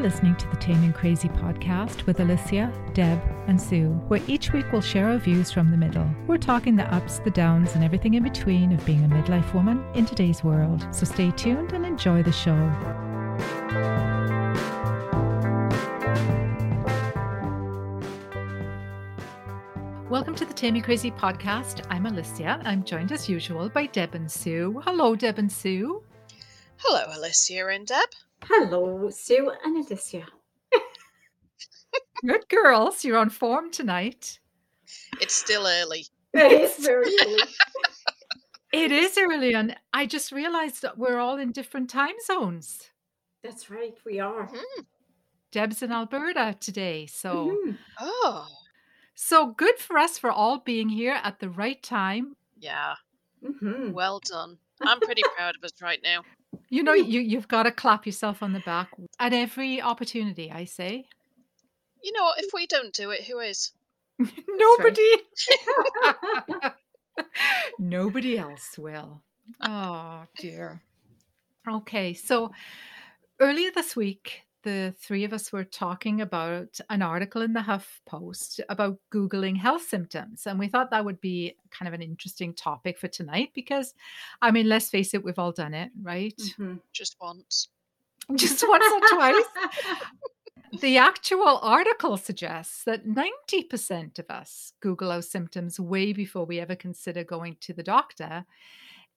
Listening to the Taming Crazy podcast with Alicia, Deb, and Sue, where each week we'll share our views from the middle. We're talking the ups, the downs, and everything in between of being a midlife woman in today's world. So stay tuned and enjoy the show. Welcome to the Taming Crazy podcast. I'm Alicia. I'm joined as usual by Deb and Sue. Hello, Deb and Sue. Hello, Alicia and Deb. Hello, Sue and Alicia. Good girls. You're on form tonight. It's still early. It is very early. It is early, and I just realized that we're all in different time zones. That's right, we are. Mhm. Deb's in Alberta today, so Mhm. Oh, so good for us for all being here at the right time. yeah. Mhm. Well done. I'm pretty proud of us right now. You know, hmm. you you've got to clap yourself on the back at every opportunity. I say, You know what? If we don't do it, who is? nobody, nobody else will. Oh dear. Okay, so earlier this week, the three of us were talking about an article in the Huff Post about Googling health symptoms. And we thought that would be kind of an interesting topic for tonight because, I mean, let's face it, we've all done it, right? Mhm. Just once. Just once or twice. The actual article suggests that 90% of us Google our symptoms way before we ever consider going to the doctor.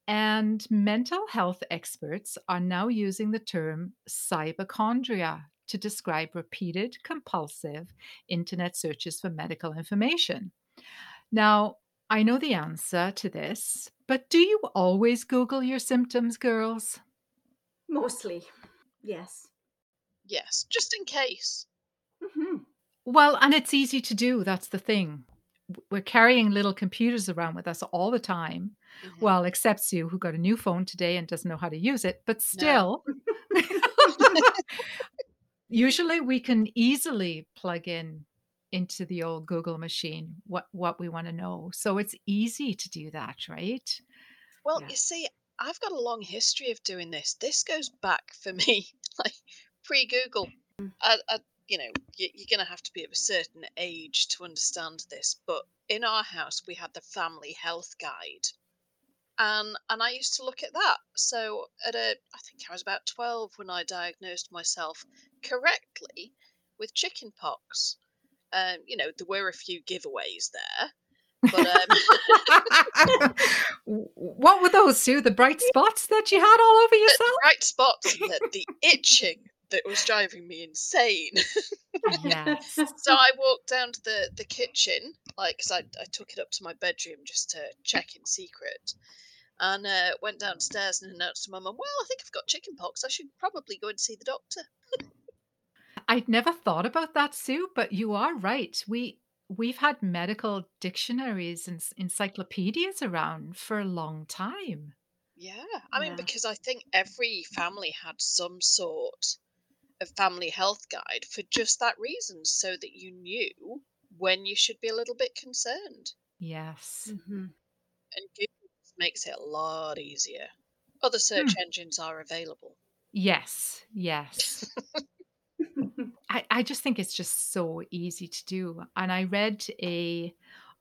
And mental health experts are now using the term cyberchondria to describe repeated compulsive internet searches for medical information. Now, I know the answer to this, but do you always Google your symptoms, girls? Mostly, yes. Yes, just in case. Mhm. Well, and it's easy to do. That's the thing. We're carrying little computers around with us all the time. Mhm. Well, except Sue, who got a new phone today and doesn't know how to use it. But No. still, usually we can easily plug in into the old Google machine what what we want to know. So it's easy to do that, right? Well, Yeah. you see, I've got a long history of doing this. This goes back for me, like pre Google. I, I, you know, you're going to have to be of a certain age to understand this, but in our house, we had the family health guide. And, and I used to look at that. So at a, I think I was about 12 when I diagnosed myself correctly with chickenpox. Um, you know, there were a few giveaways there, but um, what were those, Sue? The bright spots that you had all over yourself? the bright spots the, the itching that was driving me insane. Yes. so I walked down to the, the kitchen, like, 'cause I, I took it up to my bedroom just to check in secret. And uh, went downstairs and announced to my mum, Well, I think I've got chicken pox. I should probably go and see the doctor. I'd never thought about that, Sue, but you are right. We we've had medical dictionaries and encyclopedias around for a long time. Yeah. I mean, Yeah. because I think every family had some sort of family health guide for just that reason, so that you knew when you should be a little bit concerned. Yes. Mhm. and Google makes it a lot easier. Other search engines are available. Yes. Yes. I, I just think it's just so easy to do. And I read a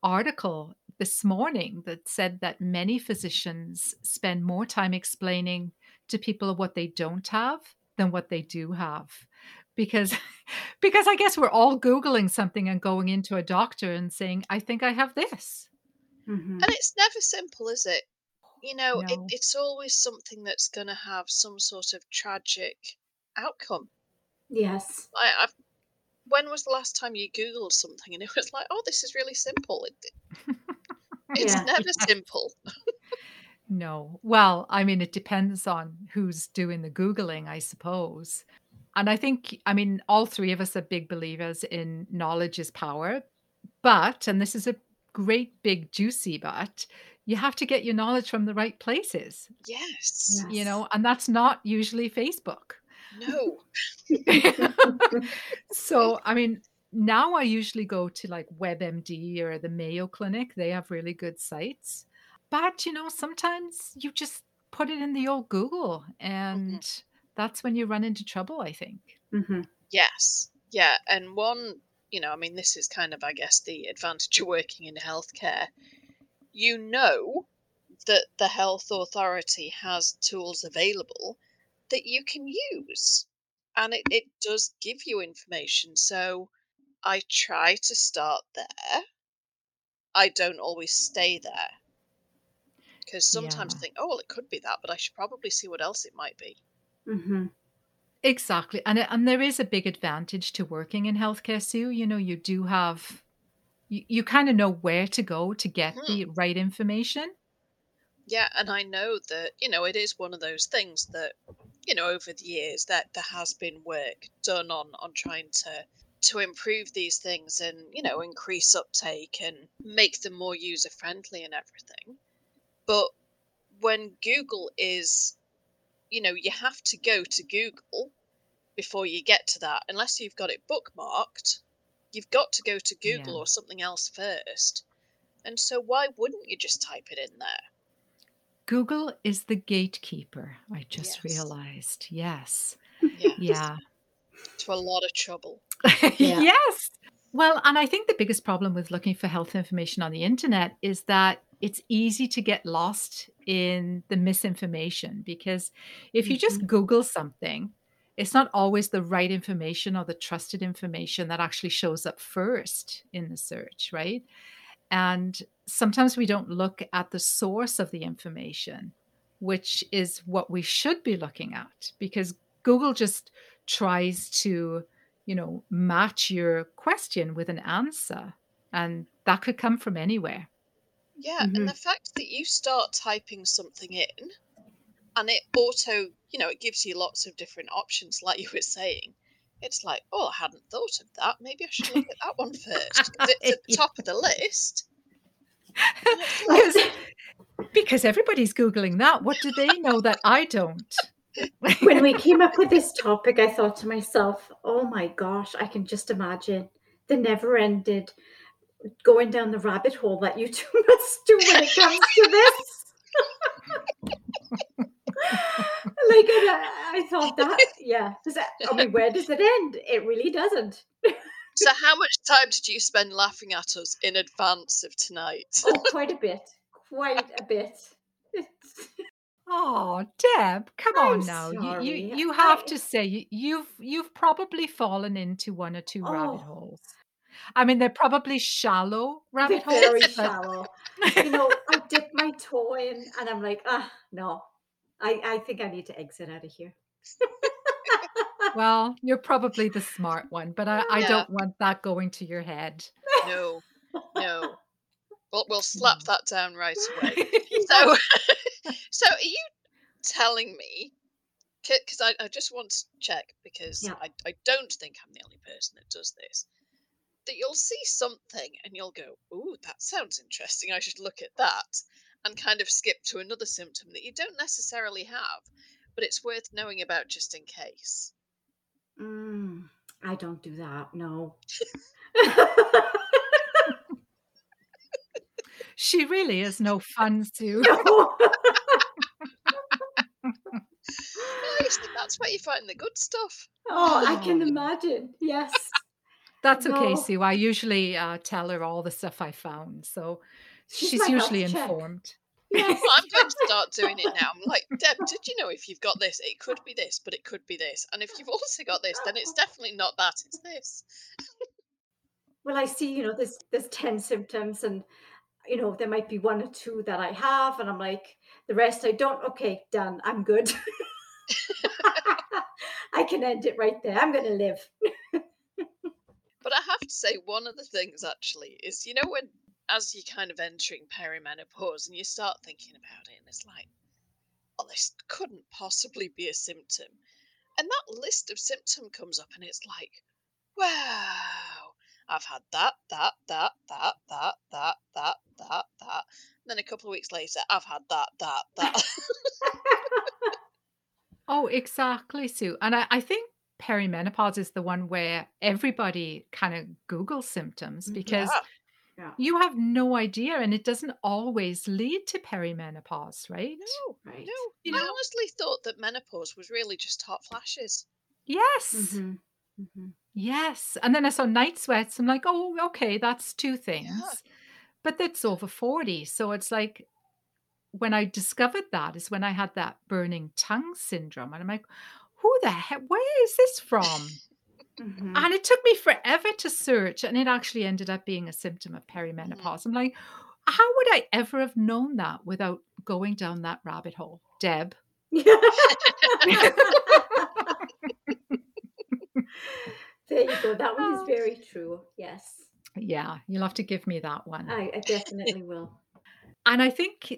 article this morning that said that many physicians spend more time explaining to people what they don't have than what they do have. Because because I guess we're all Googling something and going into a doctor and saying, I think I have this. Mhm. And it's never simple, is it? You know, it, it's always something that's going to have some sort of tragic outcome. Yes. I, I've, when was the last time you Googled something and it was like, oh, this is really simple? It, it's Yeah. never simple. No. Well, I mean, it depends on who's doing the Googling, I suppose. And I think, I mean, all three of us are big believers in knowledge is power. But, and this is a great big juicy but, you have to get your knowledge from the right places, Yes. you know, and that's not usually Facebook. No. so, I mean, now I usually go to like WebMD or the Mayo Clinic. They have really good sites. But, you know, sometimes you just put it in the old Google and that's when you run into trouble, I think. Mhm. Yes. Yeah. And one, you know, I mean, this is kind of, I guess, the advantage of working in healthcare. You know that the health authority has tools available that you can use. And it, it does give you information. So I try to start there. I don't always stay there. Because sometimes Yeah. I think, oh, well, it could be that, but I should probably see what else it might be. Mm-hmm. Exactly. And and there is a big advantage to working in healthcare, Sue. You know, you do have you, you kind of know where to go to get Mhm. the right information. Yeah, and I know that, you know, it is one of those things that, you know, over the years that there has been work done on on trying to to improve these things and, you know, increase uptake and make them more user friendly and everything. But when Google is, you know, you have to go to Google before you get to that unless you've got it bookmarked. You've got to go to Google Yeah. or something else first. And so why wouldn't you just type it in there? Google is the gatekeeper. I just Yes. realized. Yes. Yeah. Yeah. To a lot of trouble. Yeah. yes. Well, and I think the biggest problem with looking for health information on the internet is that it's easy to get lost in the misinformation because if you just mm-hmm. Google something, it's not always the right information or the trusted information that actually shows up first in the search, right? And sometimes we don't look at the source of the information, which is what we should be looking at because Google just tries to you know, match your question with an answer. And that could come from anywhere. Yeah, Mhm. and the fact that you start typing something in and it auto, you know, it gives you lots of different options, like you were saying. It's like, oh, I hadn't thought of that. Maybe I should look at that one first. 'cause it's at the top of the list. And it's like, Because, because everybody's Googling that. What do they know that I don't? when we came up with this topic, I thought to myself, oh my gosh, I can just imagine the never ended going down the rabbit hole that you two must do when it comes to this. like, and I, I thought that, yeah. Does that, I mean, where does it end? It really doesn't. so, how much time did you spend laughing at us in advance of tonight? Oh, quite a bit. Quite a bit. Oh, Deb, come I'm on now. You, you you have I- to say you, you've you've probably fallen into one or two oh, rabbit Oh. holes. I mean, they're probably shallow rabbit holes. very but- shallow. you know, I dip my toe in and I'm like, ah, no. I, I think I need to exit out of here. well, you're probably the smart one, but I, I Yeah. don't want that going to your head. No, no. We'll, we'll slap that down right away. So, so are you telling me? Because I, I just want to check because Yeah. I, I don't think I'm the only person that does this. That you'll see something and you'll go, "Ooh, that sounds interesting. I should look at that," and kind of skip to another symptom that you don't necessarily have, but it's worth knowing about just in case. Mm, I don't do that. No. She really is no fun, Sue. no. Well, that's where you find the good stuff. oh, I can Oh. imagine. Yes. That's okay, No. Sue. I usually uh, tell her all the stuff I found, so She's she's my health usually check. informed. Yes. Well, I'm going to start doing it now. I'm like, Deb, did you know if you've got this, it could be this, but it could be this. And if you've also got this, then it's definitely not that, it's this. Well, I see, you know, there's there's 10 symptoms and you know, there might be one or two that I have, and I'm like, the rest I don't. Okay, done. I'm good. I can end it right there. I'm gonna live. To say, one of the things actually is, you know, when as you're kind of entering perimenopause and you start thinking about it, and it's like, oh, this couldn't possibly be a symptom. And that list of symptom comes up, and it's like, wow, I've had that, that, that, that, that, that, that, that, that. And then a couple of weeks later, I've had that, that, that. Oh, exactly, Sue. And I, I think perimenopause is the one where everybody kind of Google symptoms Mm, because Yeah. Yeah. you have no idea and it doesn't always lead to perimenopause, right? No, Right. no. You I know- honestly thought that menopause was really just hot flashes. Yes. Mhm. Mhm. Yes, and then I saw night sweats, I'm like, "Oh, okay, that's 2 Yeah. things." But that's over 40, so it's like when I discovered that is when I had that burning tongue syndrome, and I'm like, "Who the heck? where is this from?" Mhm. And it took me forever to search, and it actually ended up being a symptom of perimenopause. I'm like, "How would I ever have known that without going down that rabbit hole?" Deb. There you go. That one is Oh. very true. Yes. Yeah, you'll have to give me that one. I, I definitely will. And I think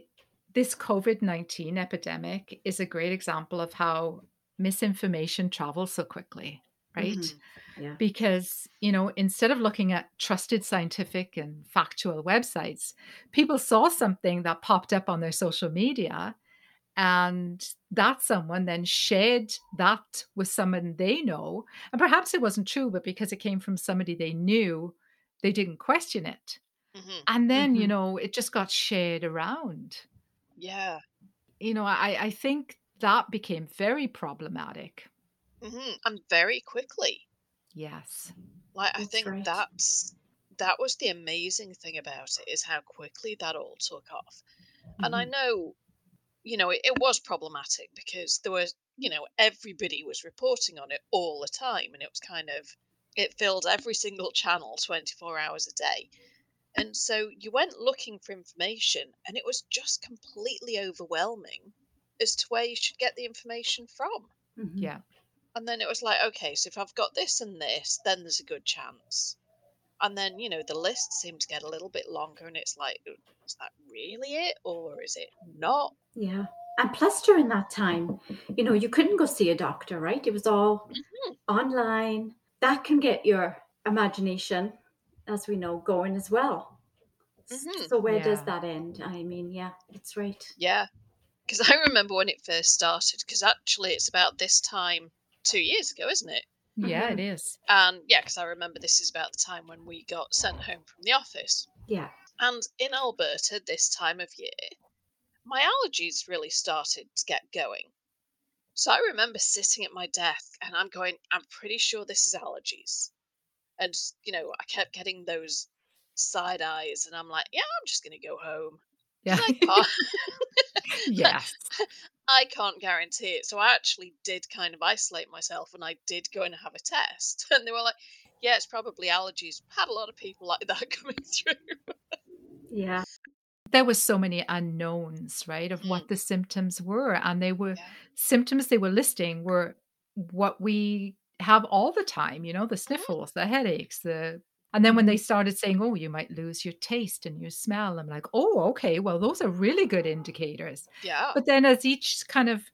this COVID 19 epidemic is a great example of how misinformation travels so quickly, right? Mhm. Yeah. Because, you know, instead of looking at trusted scientific and factual websites, people saw something that popped up on their social media. And that someone then shared that with someone they know. And perhaps it wasn't true, but because it came from somebody they knew, they didn't question it. hmm And then, you Mhm. know, it just got shared around. Yeah. You know, I, I think that became very problematic. hmm And very quickly. Yes. Like I think right. that's that was the amazing thing about it is how quickly that all took off. And I Mhm. know, you know, it, it was problematic because there was, you know, everybody was reporting on it all the time, and it was kind of it filled every single channel 24 hours a day. And so you went looking for information, and it was just completely overwhelming as to where you should get the information from. Mhm. Yeah. And then it was like, okay, so if I've got this and this, then there's a good chance. And then, you know, the list seemed to get a little bit longer, and it's like, is that really it, or is it not? Yeah. And plus, during that time, you know, you couldn't go see a doctor, right? It was all Mhm. online. That can get your imagination, as we know, going as well. S- Mhm. So, where does that end? I mean, yeah, it's right. Yeah. Because I remember when it first started, because actually it's about this time two years ago, isn't it? Yeah, Mhm. it is. And yeah, because I remember this is about the time when we got sent home from the office. Yeah. And in Alberta, this time of year, my allergies really started to get going. So I remember sitting at my desk and I'm going, I'm pretty sure this is allergies. And, you know, I kept getting those side eyes and I'm like, yeah, I'm just going to go home. Yeah. I can't, yes. I can't guarantee it. So I actually did kind of isolate myself and I did go and have a test. And they were like, yeah, it's probably allergies. Had a lot of people like that coming through. Yeah. There were so many unknowns, right, of mm. what the symptoms were. And they were Yeah. symptoms they were listing were what we have all the time, you know, the sniffles, the headaches, the and then when they started saying, "Oh, you might lose your taste and your smell," I'm like, "Oh, okay. Well, those are really good indicators." Yeah. But then as each kind of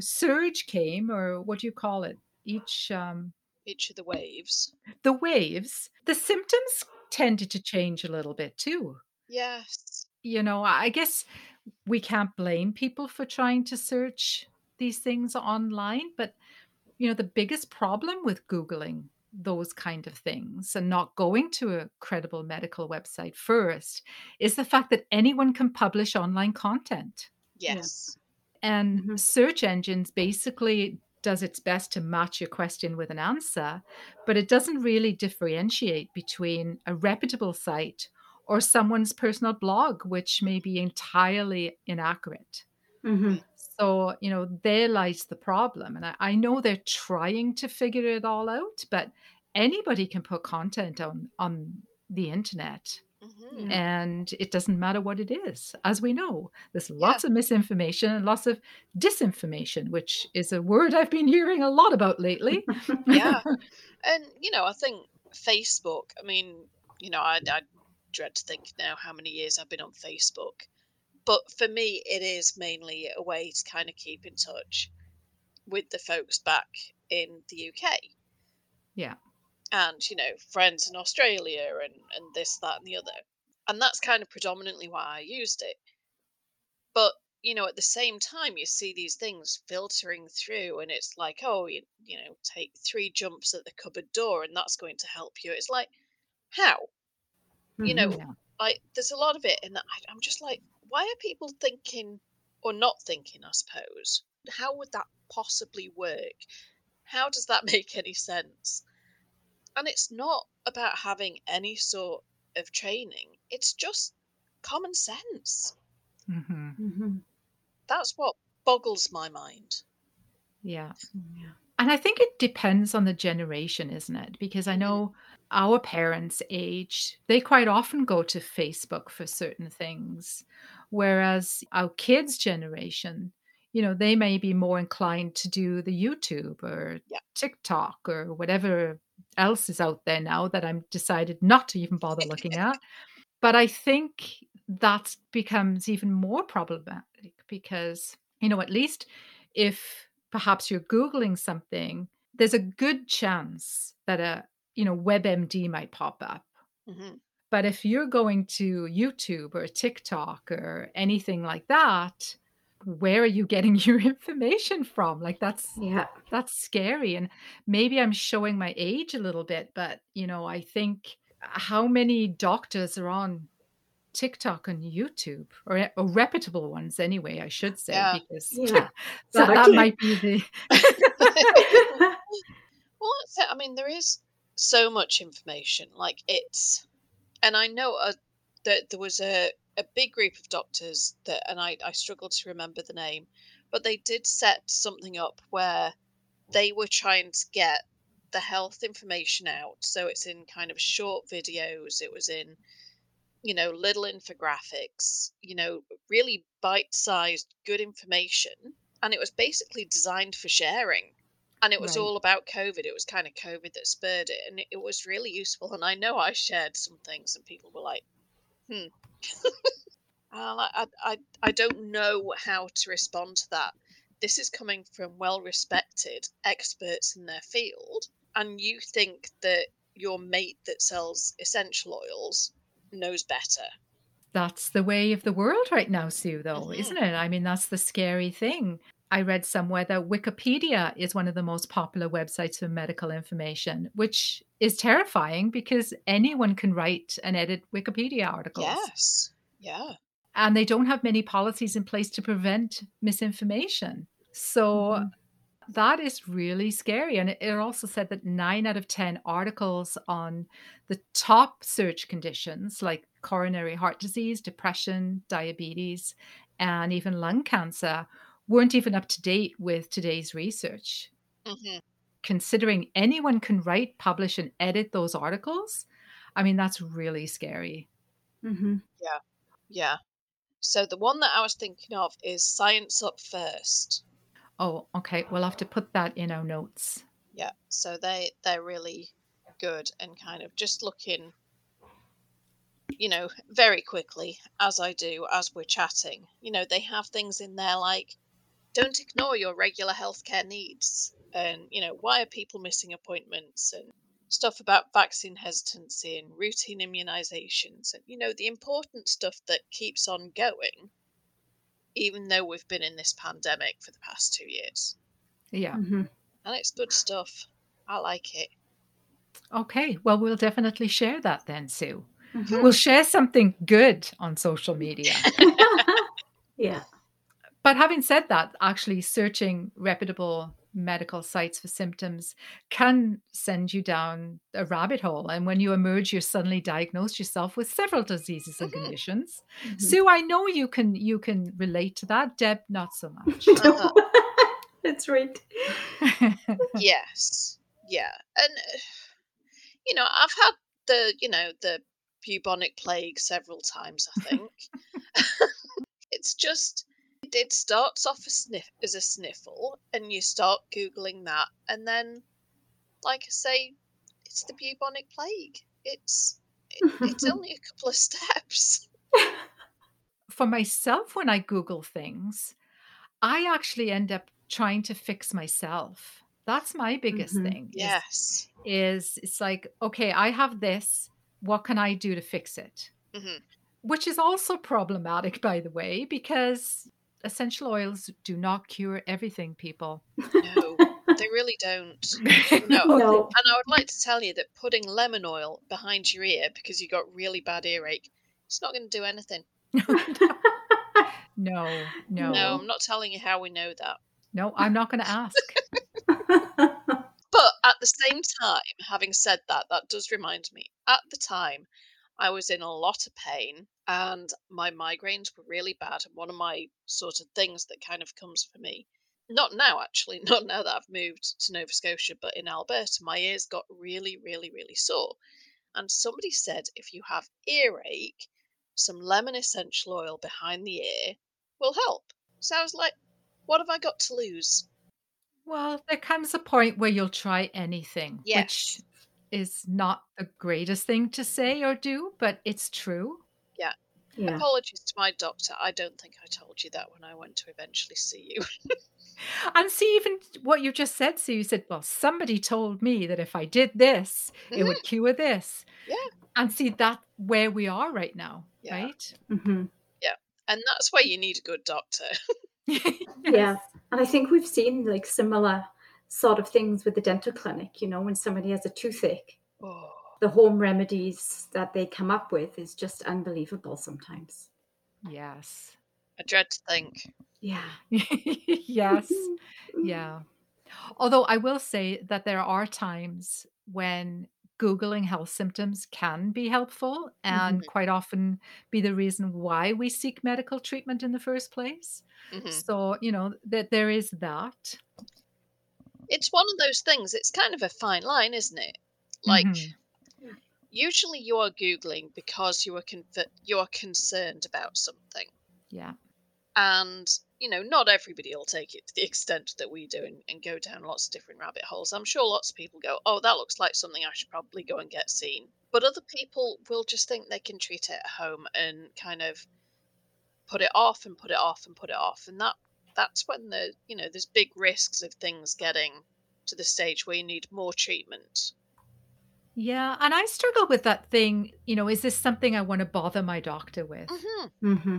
surge came, or what do you call it? Each um Each of the waves. the waves, the symptoms tended to change a little bit too. Yes. You know, I guess we can't blame people for trying to search these things online, but you know, the biggest problem with googling those kind of things and not going to a credible medical website first is the fact that anyone can publish online content. Yeah. Yes. And Mhm. search engines basically does its best to match your question with an answer, but it doesn't really differentiate between a reputable site or someone's personal blog, which may be entirely inaccurate. hmm So, you know, there lies the problem. And I, I know they're trying to figure it all out, but anybody can put content on on the internet hmm and it doesn't matter what it is as we know there's lots of misinformation and lots of disinformation which is a word i've been hearing a lot about lately Yeah. And, you know, I think Facebook, I mean, you know, I, I dread to think now how many years I've been on Facebook. But for me, it is mainly a way to kind of keep in touch with the folks back in the UK. Yeah. And, you know, friends in Australia and, and this, that, and the other. And that's kind of predominantly why I used it. But, you know, at the same time, you see these things filtering through, and it's like, oh, you, you know, take three jumps at the cupboard door, and that's going to help you. It's like, how? You know, Mhm. Yeah. like there's a lot of it and I, i'm just like why are people thinking or not thinking i suppose how would that possibly work how does that make any sense And it's not about having any sort of training, it's just common sense. hmm Mhm. That's what boggles my mind. Yeah. Yeah. And I think it depends on the generation, isn't it? Because I Mhm. know our parents' age, they quite often go to Facebook for certain things. Whereas our kids' generation, you know, they may be more inclined to do the YouTube or Yeah. TikTok or whatever else is out there now that I'm decided not to even bother looking at. But I think that becomes even more problematic because, you know, at least if perhaps you're Googling something, there's a good chance that a, you know, WebMD might pop up. hmm But if you're going to YouTube or TikTok or anything like that, where are you getting your information from? Like that's Yeah. that's scary and maybe i'm showing my age a little bit but you know i think how many doctors are on tiktok and youtube or, eh, or reputable ones anyway i should say Yeah. because Yeah. that, that might be the Well. I mean, there is so much information. Like it's, and I know uh, that there was a, a big group of doctors that, and I, I struggle to remember the name, but they did set something up where they were trying to get the health information out. So it's in kind of short videos. It was in, you know, little infographics. You know, really bite-sized, good information, and it was basically designed for sharing and it was Right. all about COVID. It was kind of COVID that spurred it, and it, was really useful. And I know I shared some things, and people were like, "Hmm." I, I, I, don't know how to respond to that. This is coming from well-respected experts in their field, and you think that your mate that sells essential oils knows better. that's the way of the world right now sue though Mhm. isn't it i mean that's the scary thing i read somewhere that wikipedia is one of the most popular websites for medical information which is terrifying because anyone can write and edit wikipedia articles Yes. Yeah. and they don't have many policies in place to prevent misinformation. So Mhm. that is really scary. And it it also said that nine out of 10 articles on the top search conditions like coronary heart disease, depression, diabetes, and even lung cancer weren't even up to date with today's research. hmm Considering anyone can write, publish, and edit those articles, I mean, that's really scary. Mhm. Yeah. Yeah. So the one that I was thinking of is Science Up First. Oh, okay. We'll have to put that in our notes. Yeah, so they they're really good and kind of just looking, you know, very quickly as I do as we're chatting. You know, they have things in there like don't ignore your regular healthcare needs, and you know why are people missing appointments and stuff about vaccine hesitancy and routine immunizations and you know the important stuff that keeps on going, even though we've been in this pandemic for the past two years, Yeah. Mhm. and it's good stuff. I like it. Okay. Well, we'll definitely share that then, Sue. Mhm. We'll share something good on social media. yeah. But having said that, actually searching reputable medical sites for symptoms can send you down a rabbit hole. And when you emerge, you're suddenly diagnosed yourself with several diseases and Mhm. conditions. Mhm. Sue, I know you can you can relate to that. Deb, not so much. Uh-huh. That's right. yes yeah and uh, you know i've had the you know the bubonic plague several times i think it's just it starts off a sniff as a sniffle and you start googling that and then like i say it's the bubonic plague it's it, it's only a couple of steps For myself, when I Google things, I actually end up trying to fix myself. That's my biggest Mhm. thing. is- yes is it's like, okay, I have this. What can I do to fix it? hmm Which is also problematic, by the way, because essential oils do not cure everything, people. no they really don't No. No. And I would like to tell you that putting lemon oil behind your ear because you got really bad earache, it's not going to do anything. no, no, No, I'm not telling you how we know that. no, I'm not going to ask. But at the same time, having said that, that does remind me. At the time, I was in a lot of pain and my migraines were really bad. And one of my sort of things that kind of comes for me, not now actually, not now that I've moved to Nova Scotia, but in Alberta, my ears got really, really, really sore. And somebody said if you have earache, some lemon essential oil behind the ear will help. So I was like, what have I got to lose? Well, there comes a point where you'll try anything, Yes. which is not the greatest thing to say or do, but it's true. Yeah. Apologies to my doctor. I don't think I told you that when I went to eventually see you. And see, even what you just said, so you said, well, somebody told me that if I did this, it would cure this. Yeah. And see, that where we are right now, Yeah. right? hmm Yeah. and that's why you need a good doctor. Yeah. And I think we've seen like similar sort of things with the dental clinic, you know, when somebody has a toothache, Oh, the home remedies that they come up with is just unbelievable sometimes. Yes. I dread to think. Yeah. yes. Yeah. Although I will say that there are times when Googling health symptoms can be helpful and quite often be the reason why we seek medical treatment in the first place. Mhm. So, you know, that there is that. It's one of those things. It's kind of a fine line, isn't it? Like, Mhm. usually you are googling because you are conf- you are concerned about something, Yeah. and you know not everybody will take it to the extent that we do and, and go down lots of different rabbit holes. I'm sure lots of people go, "Oh, that looks like something I should probably go and get seen," but other people will just think they can treat it at home and kind of put it off and put it off and put it off, and that that's when the you know there's big risks of things getting to the stage where you need more treatment. Yeah. And I struggle with that thing, you know, is this something I want to bother my doctor with? hmm hmm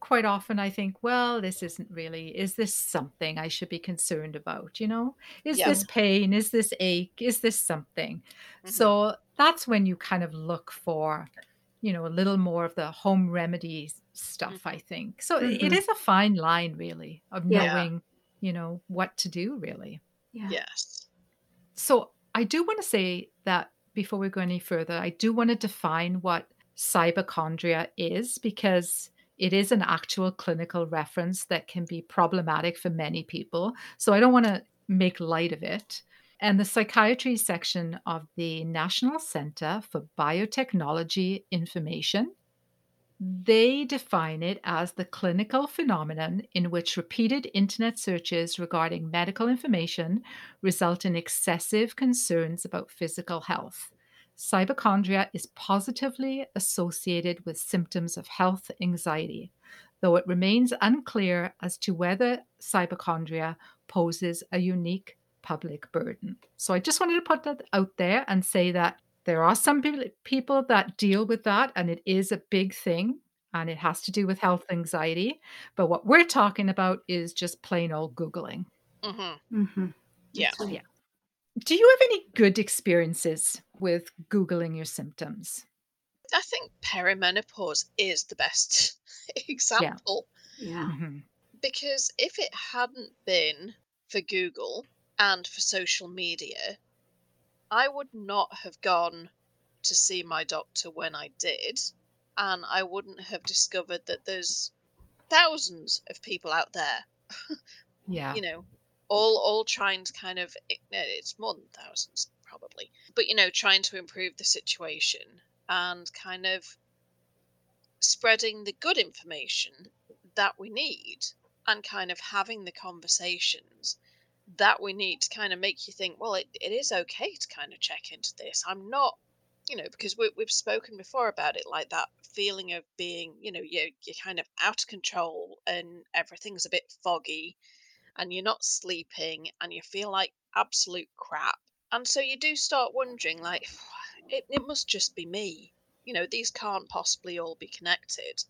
quite often I think, well, this isn't really, is this something I should be concerned about? You know, is Yeah. this pain? Is this ache? Is this something? Mhm. So that's when you kind of look for, you know, a little more of the home remedy stuff, I mm-hmm. think. So it- it is a fine line, really, of Yeah. knowing, you know, what to do, really. Yeah. Yes. So I do want to say that before we go any further, I do want to define what cyberchondria is because it is an actual clinical reference that can be problematic for many people. So I don't want to make light of it. And the psychiatry section of the National Center for Biotechnology Information they define it as the clinical phenomenon in which repeated internet searches regarding medical information result in excessive concerns about physical health. Cyberchondria is positively associated with symptoms of health anxiety, though it remains unclear as to whether cyberchondria poses a unique public burden. So I just wanted to put that out there and say that there are some people, people that deal with that, and it is a big thing, and it has to do with health anxiety. But what we're talking about is just plain old Googling. hmm hmm Yeah. Yeah. Do you have any good experiences with Googling your symptoms? I think perimenopause is the best example Yeah. Mhm. because if it hadn't been for Google and for social media, I would not have gone to see my doctor when I did, and I wouldn't have discovered that there's thousands of people out there, Yeah. you know, all all trying to kind of eh, it's more than thousands probably, but you know, trying to improve the situation and kind of spreading the good information that we need and kind of having the conversations that we need to kind of make you think, well, it, it is okay to kind of check into this. I'm not, you know, because we, we've spoken before about it, like that feeling of being, you know, you're, you're kind of out of control and everything's a bit foggy and you're not sleeping and you feel like absolute crap. And so you do start wondering, like, it, it must just be me. You know, these can't possibly all be connected.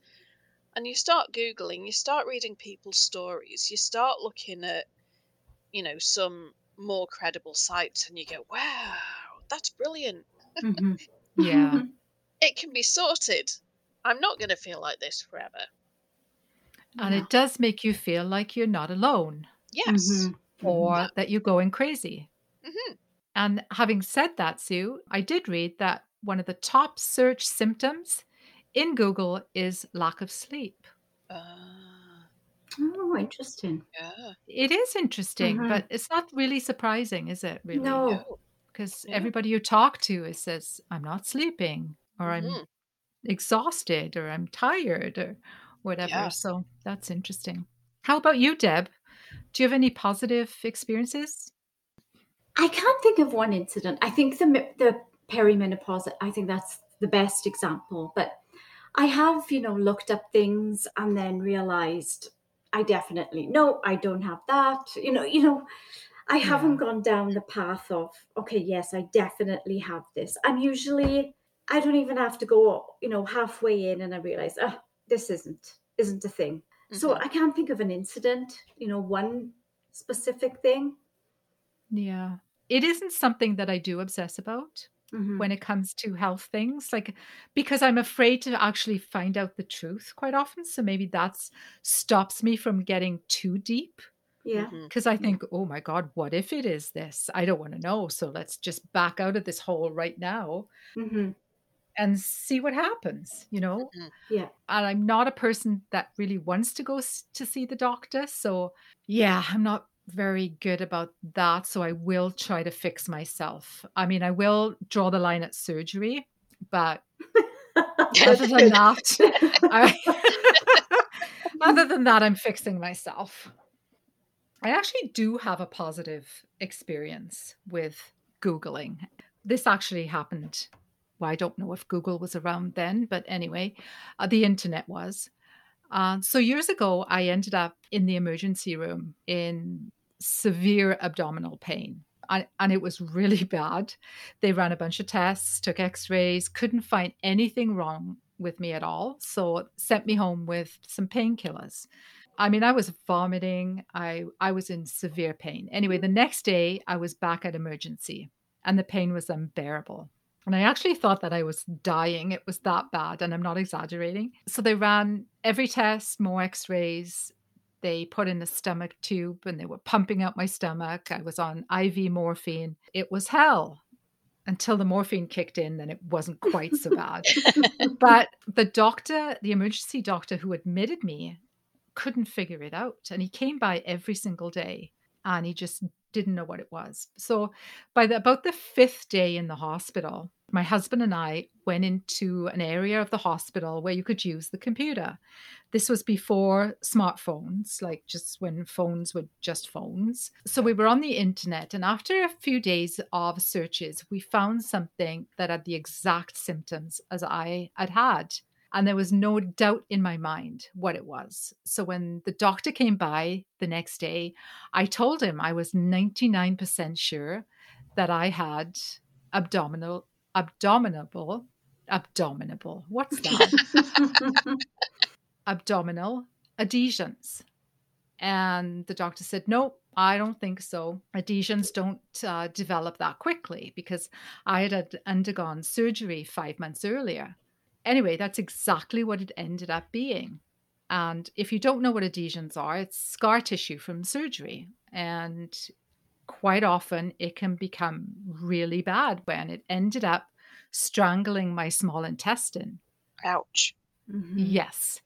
And you start Googling, you start reading people's stories, you start looking at, you know, some more credible sites and you go, wow, that's brilliant. hmm Yeah. It can be sorted. I'm not going to feel like this forever. And Yeah. it does make you feel like you're not alone Yes. Mhm. or that you're going crazy. hmm And having said that, Sue, I did read that one of the top search symptoms in Google is lack of sleep. Ah, Oh, interesting. yeah. It is interesting, Mhm. but it's not really surprising, is it? Really? No. No. Because Yeah. everybody you talk to is says, I'm not sleeping, or I'm Mhm. exhausted, or I'm tired, or whatever. Yeah. So that's interesting. How about you, Deb? Do you have any positive experiences? I can't think of one incident. I think the me- the perimenopause. I think that's the best example. But I have, you know, looked up things and then realized I definitely no, I don't have that. You know, you know, I haven't gone down the path of okay, yes, I definitely have this. I'm usually, I don't even have to go, you know, halfway in, and I realize, oh, this isn't isn't a thing. So Mhm. I can't think of an incident. You know, one specific thing. Yeah. It isn't something that I do obsess about Mhm. when it comes to health things, like because I'm afraid to actually find out the truth quite often. So maybe that's stops me from getting too deep Yeah. Mhm. because I think, oh my God, what if it is this? I don't want to know. So let's just back out of this hole right now hmm and see what happens, you know? Yeah. And I'm not a person that really wants to go s- to see the doctor. So yeah, I'm not very good about that. So I will try to fix myself. I mean, I will draw the line at surgery, but other than that, I, other than that, I'm fixing myself. I actually do have a positive experience with Googling. This actually happened. Well, I don't know if Google was around then, but anyway, uh, the internet was. Uh, so years ago, I ended up in the emergency room in severe abdominal pain. I, and it was really bad. They ran a bunch of tests, took x rays, couldn't find anything wrong with me at all. So sent me home with some painkillers. I mean, I was vomiting. I, I was in severe pain. Anyway, the next day, I was back at emergency and the pain was unbearable. And I actually thought that I was dying. It was that bad. And I'm not exaggerating. So they ran every test, more x rays. They put in a stomach tube and they were pumping out my stomach. I was on IV morphine. It was hell until the morphine kicked in, then it wasn't quite so bad. but the doctor, the emergency doctor who admitted me, couldn't figure it out. And he came by every single day and he just didn't know what it was. So by the, about the fifth day in the hospital, my husband and I went into an area of the hospital where you could use the computer. This was before smartphones, like just when phones were just phones. So we were on the internet, and after a few days of searches, we found something that had the exact symptoms as I had had. And there was no doubt in my mind what it was. So when the doctor came by the next day, I told him I was 99% sure that I had abdominal, abdominable, abdominable. What's that? abdominal adhesions. And the doctor said, no, I don't think so. Adhesions don't uh, develop that quickly because I had undergone surgery five months earlier. Anyway, that's exactly what it ended up being. And if you don't know what adhesions are, it's scar tissue from surgery. And quite often it can become really bad when it ended up strangling my small intestine. Ouch. Mhm. Yes,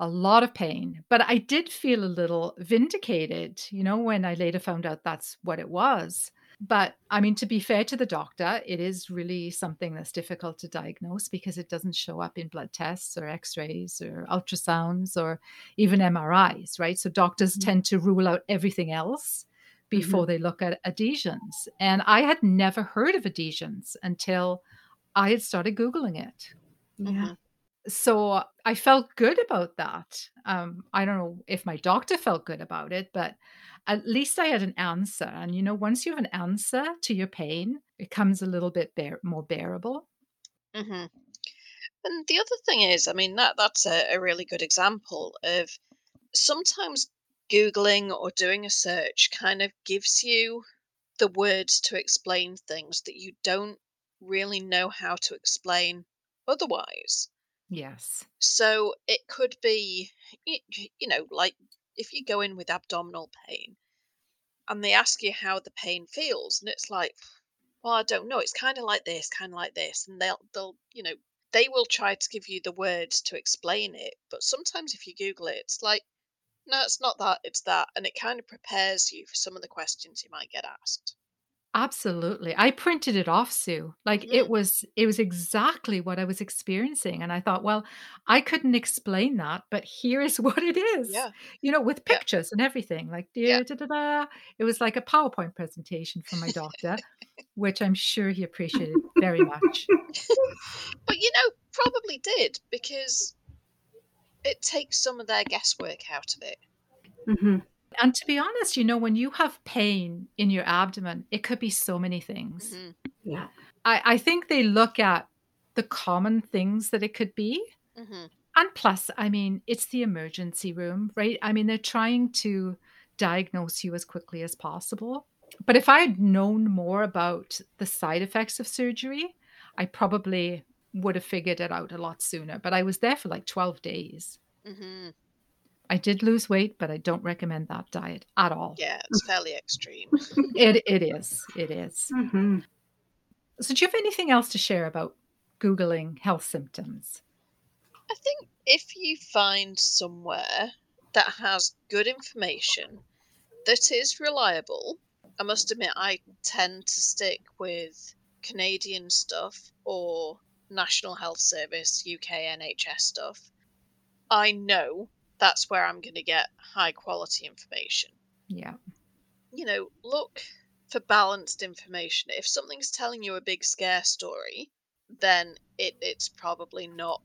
a lot of pain. But I did feel a little vindicated, you know, when I later found out that's what it was. But I mean, to be fair to the doctor, it is really something that's difficult to diagnose because it doesn't show up in blood tests or x rays or ultrasounds or even MRIs, right? So doctors Mhm. tend to rule out everything else before they look at adhesions. And I had never heard of adhesions until I had started Googling it Yeah. so I felt good about that. Um, I don't know if my doctor felt good about it, but at least I had an answer. And you know, once you have an answer to your pain, it comes a little bit bear- more bearable. hmm And the other thing is, I mean, that that's a, a really good example of sometimes Googling or doing a search kind of gives you the words to explain things that you don't really know how to explain otherwise. Yes. So it could be, you know, like if you go in with abdominal pain and they ask you how the pain feels, and it's like, well, I don't know. It's kind of like this, kind of like this, and they'll they'll you know they will try to give you the words to explain it, but sometimes if you Google it, it's like no, it's not that, it's that, and it kind of prepares you for some of the questions you might get asked. Absolutely. I printed it off, Sue. Like Mhm. it was it was exactly what I was experiencing and I thought, well, I couldn't explain that, but here is what it is. Yeah, You know, with yeah, pictures and everything. Like yeah. da, da, da. It was like a PowerPoint presentation from my doctor, which I'm sure he appreciated very much. But you know, probably did because it takes some of their guesswork out of it. hmm And to be honest, you know, when you have pain in your abdomen, it could be so many things. hmm Yeah. I, I think they look at the common things that it could be. hmm And plus, I mean, it's the emergency room, right? I mean, they're trying to diagnose you as quickly as possible. But if I had known more about the side effects of surgery, I probably would have figured it out a lot sooner. But I was there for like 12 days. hmm I did lose weight, but I don't recommend that diet at all. Yeah, it's fairly extreme. It, it is. It is. hmm So, do you have anything else to share about Googling health symptoms? I think if you find somewhere that has good information that is reliable, I must admit I tend to stick with Canadian stuff or National Health Service, UK NHS stuff. I know that's where I'm going to get high quality information. Yeah. You know, look for balanced information. If something's telling you a big scare story, then it, it's probably not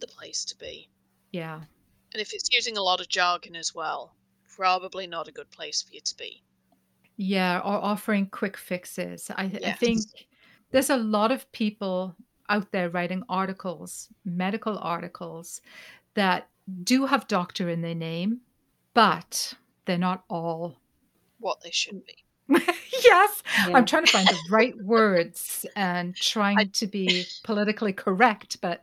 the place to be. Yeah. And if it's using a lot of jargon as well, probably not a good place for you to be. Yeah. Or offering quick fixes. I, I think there's a lot of people out there writing articles, medical articles, that do have doctor in their name, but they're not all. What they should be. yes. Yeah. I'm trying to find the right words and trying I- to be politically correct, but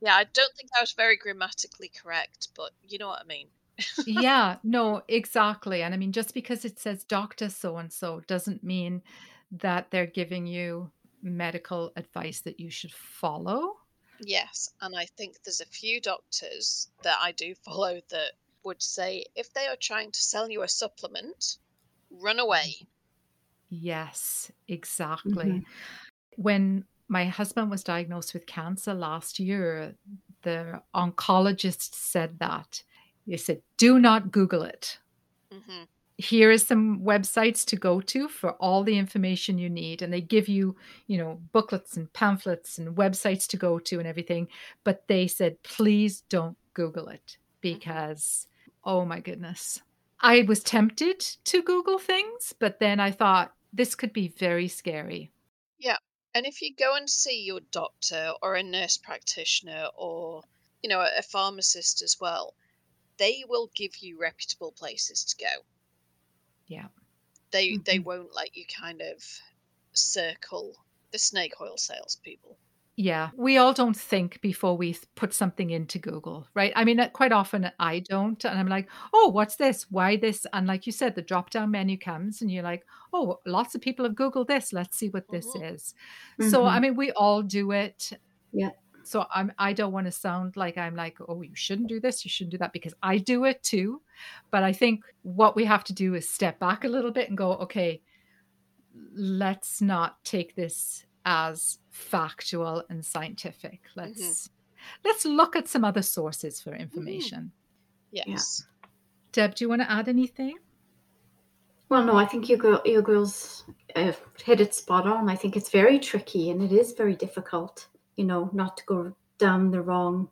Yeah, I don't think I was very grammatically correct, but you know what I mean. yeah, no, exactly. And I mean, just because it says doctor so and so doesn't mean that they're giving you medical advice that you should follow. Yes, and I think there's a few doctors that I do follow that would say if they are trying to sell you a supplement, run away. Yes, exactly. Mhm. When my husband was diagnosed with cancer last year, the oncologist said that. He said, do not Google it. hmm here is some websites to go to for all the information you need and they give you you know booklets and pamphlets and websites to go to and everything but they said please don't google it because oh my goodness i was tempted to google things but then i thought this could be very scary Yeah. And if you go and see your doctor or a nurse practitioner or, you know, a pharmacist as well, they will give you reputable places to go. Yeah. They they Mhm. won't let you kind of circle the snake oil salespeople. yeah we all don't think before we put something into google right i mean uh, quite often i don't and i'm like oh what's this why this and like you said the drop down menu comes and you're like oh lots of people have googled this let's see what this Mhm. is so i Mhm. mean we all do it Yeah. So i'm i don't want to sound like i'm like oh you shouldn't do this you shouldn't do that because i do it too. But i think what we have to do is step back a little bit and go okay let's not take this as factual and scientific. Let's let's look at some other sources for information. Yes. deb do you want to add anything? Well, no, I think your girl, your girls uh, hit it spot on. I think it's very tricky and it is very difficult, you know, not to go down the wrong,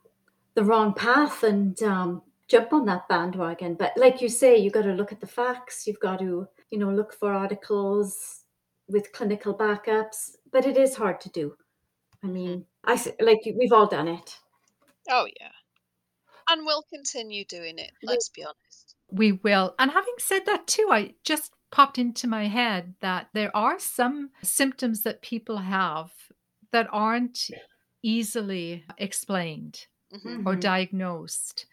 the wrong path and um, jump on that bandwagon. But like you say, you got to look at the facts. You've got to, you know, look for articles with clinical backups. But it is hard to do. I mean, I s- like we've all done it. Oh yeah. And we'll continue doing it, let's be honest. we will and having said that too i just popped into my head that there are some symptoms that people have that aren't easily explained hmm or diagnosed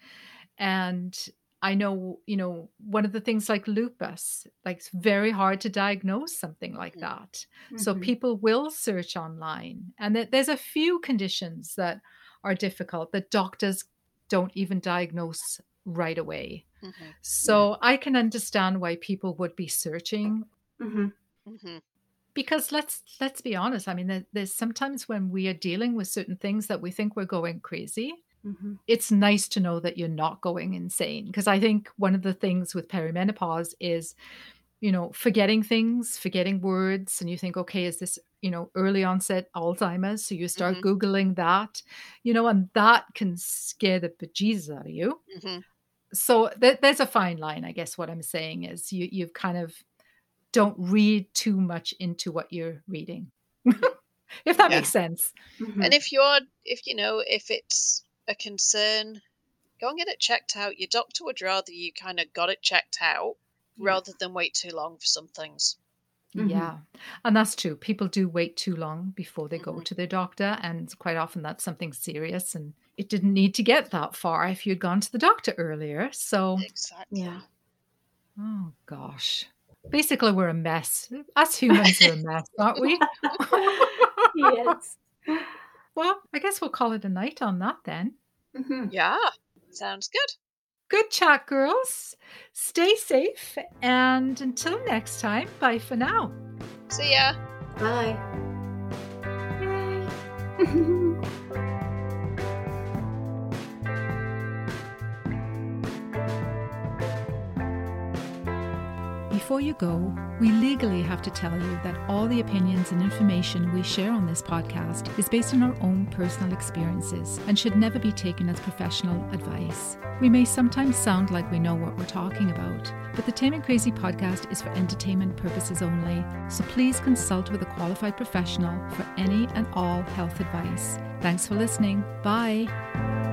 and I know, you know, one of the things like lupus, like it's very hard to diagnose something like Mm. that. So Mhm. people will search online. And that there's a few conditions that are difficult that doctors don't even diagnose right away. Mhm. So I can understand why people would be searching Mhm. Because let's let's be honest. I mean, there, there's sometimes when we are dealing with certain things that we think we're going crazy. Mhm. It's nice to know that you're not going insane because I think one of the things with perimenopause is, you know, forgetting things, forgetting words, and you think, okay, is this you know early onset Alzheimer's? So you start Mhm. googling that, you know, and that can scare the bejesus out of you. Mhm. So th- there's a fine line, I guess. What I'm saying is, you you've kind of don't read too much into what you're reading, if that Yeah. makes sense. Mhm. And if you're, if you know, if it's a concern, go and get it checked out. Your doctor would rather you kind of got it checked out Yeah. rather than wait too long for some things. Mhm. Yeah. And that's true. People do wait too long before they go Mhm. to their doctor. And quite often that's something serious. And it didn't need to get that far if you'd gone to the doctor earlier. So, Exactly. Yeah. oh gosh. Basically, we're a mess. Us humans are a mess, aren't we? yes. Well, I guess we'll call it a night on that then. Mhm. Yeah. Sounds good. Good chat, girls. Stay safe. And until next time, bye for now. See ya. Bye. Bye. Before you go, we legally have to tell you that all the opinions and information we share on this podcast is based on our own personal experiences and should never be taken as professional advice. We may sometimes sound like we know what we're talking about, but the Tame and Crazy podcast is for entertainment purposes only, so please consult with a qualified professional for any and all health advice. Thanks for listening. Bye.